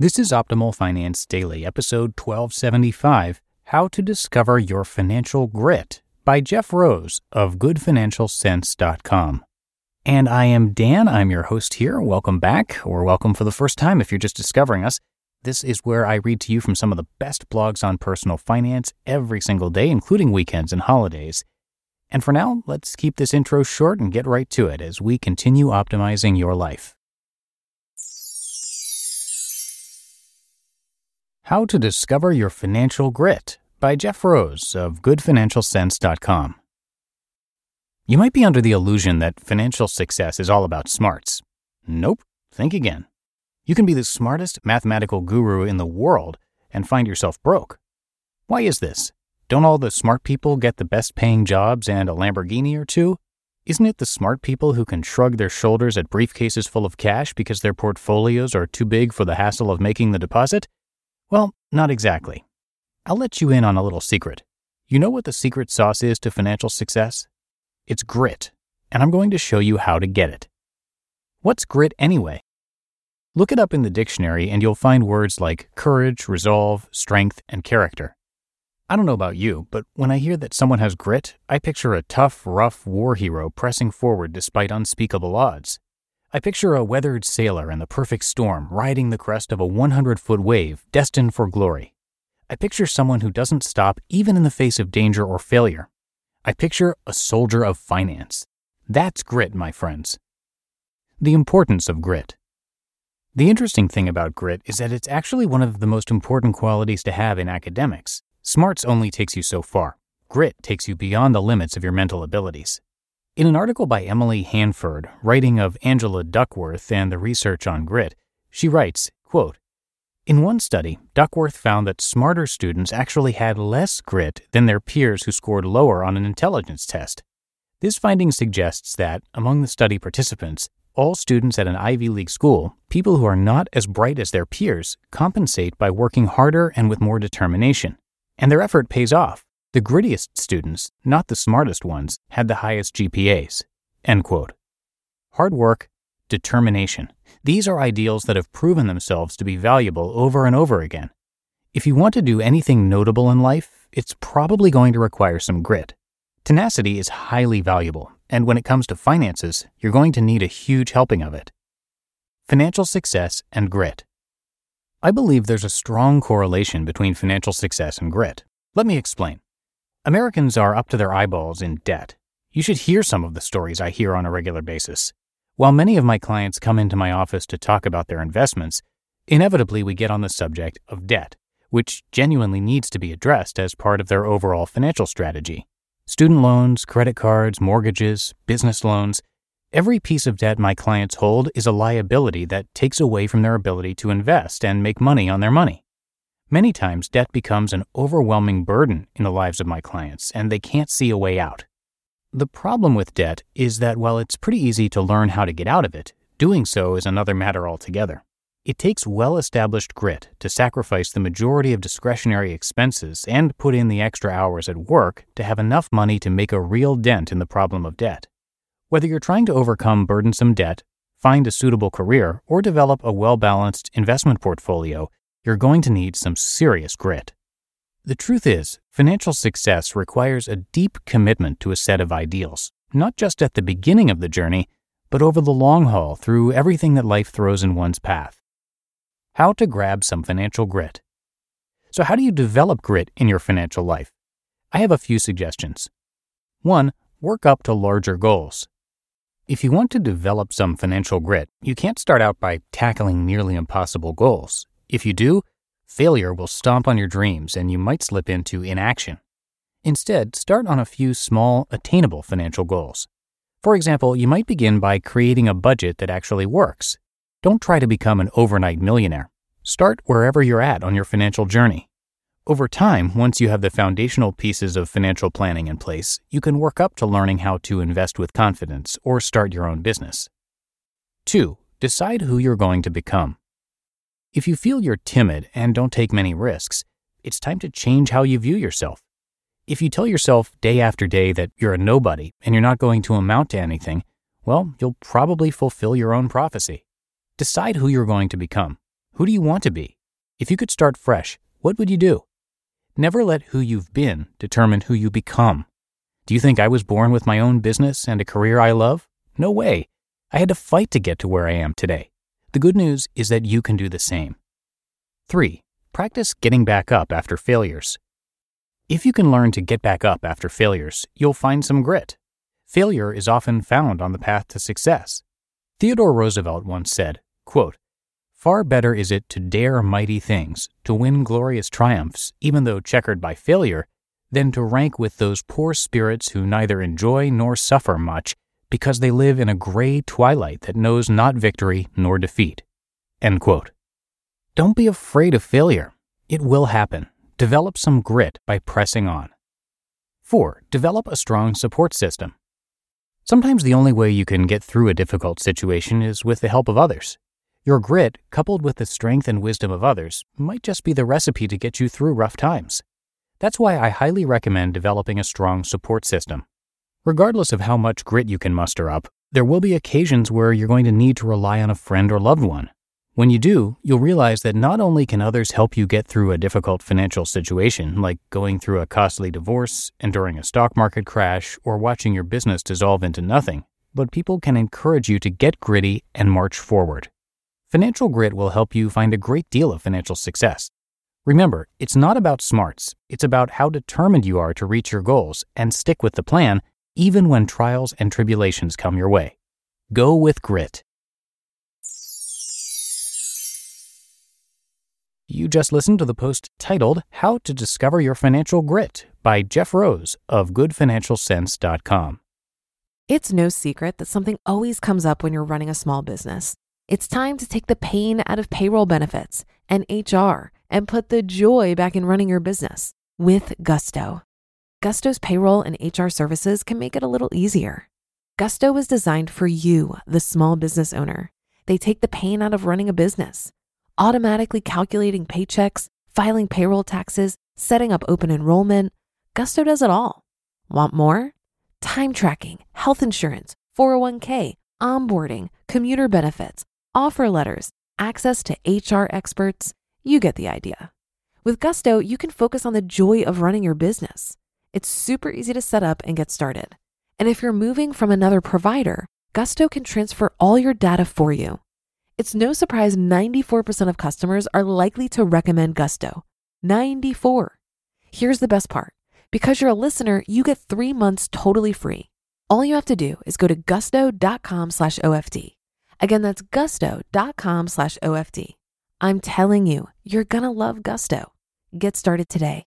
This is Optimal Finance Daily, episode 1275 How to Discover Your Financial Grit by Jeff Rose of GoodFinancialCents.com. And I am Dan. I'm your host here. Welcome back, or welcome for the first time if you're just discovering us. This is where I read to you from some of the best blogs on personal finance every single day, including weekends and holidays. And for now, let's keep this intro short and get right to it as we continue optimizing your life. How to Discover Your Financial Grit by Jeff Rose of GoodFinancialCents.com. You might be under the illusion that financial success is all about smarts. Nope, think again. You can be the smartest mathematical guru in the world and find yourself broke. Why is this? Don't all the smart people get the best paying jobs and a Lamborghini or two? Isn't it the smart people who can shrug their shoulders at briefcases full of cash because their portfolios are too big for the hassle of making the deposit? Well, not exactly. I'll let you in on a little secret. You know what the secret sauce is to financial success? It's grit, and I'm going to show you how to get it. What's grit anyway? Look it up in the dictionary and you'll find words like courage, resolve, strength, and character. I don't know about you, but when I hear that someone has grit, I picture a tough, rough war hero pressing forward despite unspeakable odds. I picture a weathered sailor in the perfect storm riding the crest of a 100 foot wave destined for glory. I picture someone who doesn't stop even in the face of danger or failure. I picture a soldier of finance. That's grit, my friends. The importance of grit. The interesting thing about grit is that it's actually one of the most important qualities to have in academics. Smarts only takes you so far. Grit takes you beyond the limits of your mental abilities. In an article by Emily Hanford, writing of Angela Duckworth and the research on grit, she writes, quote, In one study, Duckworth found that smarter students actually had less grit than their peers who scored lower on an intelligence test. This finding suggests that, among the study participants, all students at an Ivy League school, people who are not as bright as their peers, compensate by working harder and with more determination. And their effort pays off. The grittiest students, not the smartest ones, had the highest GPAs. End quote. Hard work, determination. These are ideals that have proven themselves to be valuable over and over again. If you want to do anything notable in life, it's probably going to require some grit. Tenacity is highly valuable, and when it comes to finances, you're going to need a huge helping of it. Financial success and grit. I believe there's a strong correlation between financial success and grit. Let me explain. Americans are up to their eyeballs in debt. You should hear some of the stories I hear on a regular basis. While many of my clients come into my office to talk about their investments, inevitably we get on the subject of debt, which genuinely needs to be addressed as part of their overall financial strategy. Student loans, credit cards, mortgages, business loans, every piece of debt my clients hold is a liability that takes away from their ability to invest and make money on their money. Many times, debt becomes an overwhelming burden in the lives of my clients, and they can't see a way out. The problem with debt is that while it's pretty easy to learn how to get out of it, doing so is another matter altogether. It takes well established grit to sacrifice the majority of discretionary expenses and put in the extra hours at work to have enough money to make a real dent in the problem of debt. Whether you're trying to overcome burdensome debt, find a suitable career, or develop a well balanced investment portfolio, you're going to need some serious grit. The truth is, financial success requires a deep commitment to a set of ideals, not just at the beginning of the journey, but over the long haul through everything that life throws in one's path. How to grab some financial grit. So, how do you develop grit in your financial life? I have a few suggestions. 1. Work up to larger goals. If you want to develop some financial grit, you can't start out by tackling nearly impossible goals. If you do, failure will stomp on your dreams and you might slip into inaction. Instead, start on a few small, attainable financial goals. For example, you might begin by creating a budget that actually works. Don't try to become an overnight millionaire. Start wherever you're at on your financial journey. Over time, once you have the foundational pieces of financial planning in place, you can work up to learning how to invest with confidence or start your own business. 2. Decide who you're going to become. If you feel you're timid and don't take many risks, it's time to change how you view yourself. If you tell yourself day after day that you're a nobody and you're not going to amount to anything, well, you'll probably fulfill your own prophecy. Decide who you're going to become. Who do you want to be? If you could start fresh, what would you do? Never let who you've been determine who you become. Do you think I was born with my own business and a career I love? No way. I had to fight to get to where I am today. The good news is that you can do the same. 3. Practice getting back up after failures. If you can learn to get back up after failures, you'll find some grit. Failure is often found on the path to success. Theodore Roosevelt once said, quote, Far better is it to dare mighty things, to win glorious triumphs, even though checkered by failure, than to rank with those poor spirits who neither enjoy nor suffer much, because they live in a gray twilight that knows not victory nor defeat. End quote. Don't be afraid of failure. It will happen. Develop some grit by pressing on. 4. Develop a strong support system. Sometimes the only way you can get through a difficult situation is with the help of others. Your grit, coupled with the strength and wisdom of others, might just be the recipe to get you through rough times. That's why I highly recommend developing a strong support system. Regardless of how much grit you can muster up, there will be occasions where you're going to need to rely on a friend or loved one. When you do, you'll realize that not only can others help you get through a difficult financial situation, like going through a costly divorce, enduring a stock market crash, or watching your business dissolve into nothing, but people can encourage you to get gritty and march forward. Financial grit will help you find a great deal of financial success. Remember, it's not about smarts, it's about how determined you are to reach your goals and stick with the plan, even when trials and tribulations come your way. Go with grit. You just listened to the post titled How to Discover Your Financial Grit by Jeff Rose of GoodFinancialCents.com. It's no secret that something always comes up when you're running a small business. It's time to take the pain out of payroll benefits and HR and put the joy back in running your business with Gusto. Gusto's payroll and HR services can make it a little easier. Gusto was designed for you, the small business owner. They take the pain out of running a business automatically calculating paychecks, filing payroll taxes, setting up open enrollment. Gusto does it all. Want more? Time tracking, health insurance, 401k, onboarding, commuter benefits, offer letters, access to HR experts. You get the idea. With Gusto, you can focus on the joy of running your business. It's super easy to set up and get started. And if you're moving from another provider, Gusto can transfer all your data for you it's no surprise 94% of customers are likely to recommend Gusto. 94. Here's the best part. Because you're a listener, you get three months totally free. All you have to do is go to gusto.com slash OFD. Again, that's gusto.com slash OFD. I'm telling you, you're going to love Gusto. Get started today.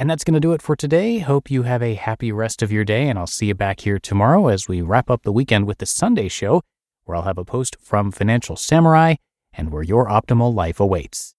And that's going to do it for today. Hope you have a happy rest of your day, and I'll see you back here tomorrow as we wrap up the weekend with the Sunday show where I'll have a post from Financial Samurai and where your optimal life awaits.